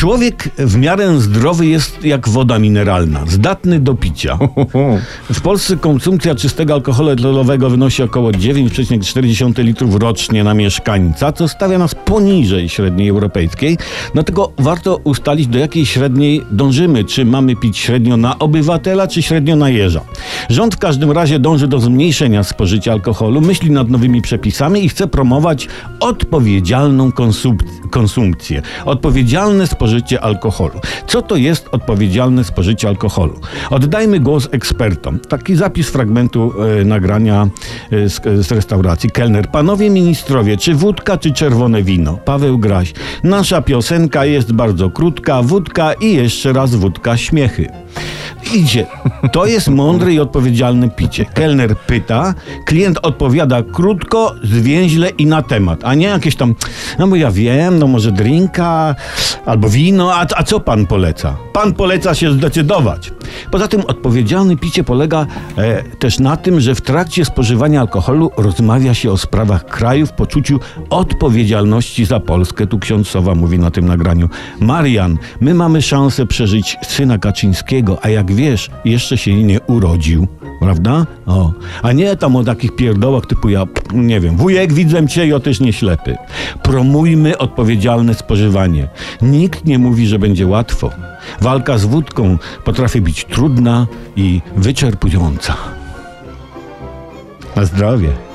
Człowiek w miarę zdrowy jest jak woda mineralna, zdatny do picia. W Polsce konsumpcja czystego alkoholu etylowego wynosi około 9,4 litrów rocznie na mieszkańca, co stawia nas poniżej średniej europejskiej. Dlatego warto ustalić, do jakiej średniej dążymy. Czy mamy pić średnio na obywatela, czy średnio na jeża. Rząd w każdym razie dąży do zmniejszenia spożycia alkoholu, myśli nad nowymi przepisami i chce promować odpowiedzialną konsump- konsumpcję. Odpowiedzialne spożycie alkoholu. Co to jest odpowiedzialne spożycie alkoholu? Oddajmy głos ekspertom. Taki zapis fragmentu e, nagrania e, z, z restauracji. Kelner, panowie ministrowie, czy wódka, czy czerwone wino? Paweł Graś. Nasza piosenka jest bardzo krótka. Wódka i jeszcze raz wódka śmiechy. Idzie. To jest mądre i odpowiedzialne picie. Kelner pyta, klient odpowiada krótko, zwięźle i na temat, a nie jakieś tam, no bo ja wiem, no może drinka albo wino, a, a co pan poleca? Pan poleca się zdecydować. Poza tym odpowiedzialne picie polega e, też na tym, że w trakcie spożywania alkoholu rozmawia się o sprawach kraju w poczuciu odpowiedzialności za Polskę. Tu ksiądz Sowa mówi na tym nagraniu. Marian, my mamy szansę przeżyć syna Kaczyńskiego, a jak wiesz, jeszcze się nie urodził. Prawda? O. A nie tam o takich pierdołach typu ja, nie wiem, wujek widzę cię, ja też nie ślepy. Promujmy odpowiedzialne spożywanie. Nikt nie mówi, że będzie łatwo. Walka z wódką potrafi być trudna i wyczerpująca. Na zdrowie.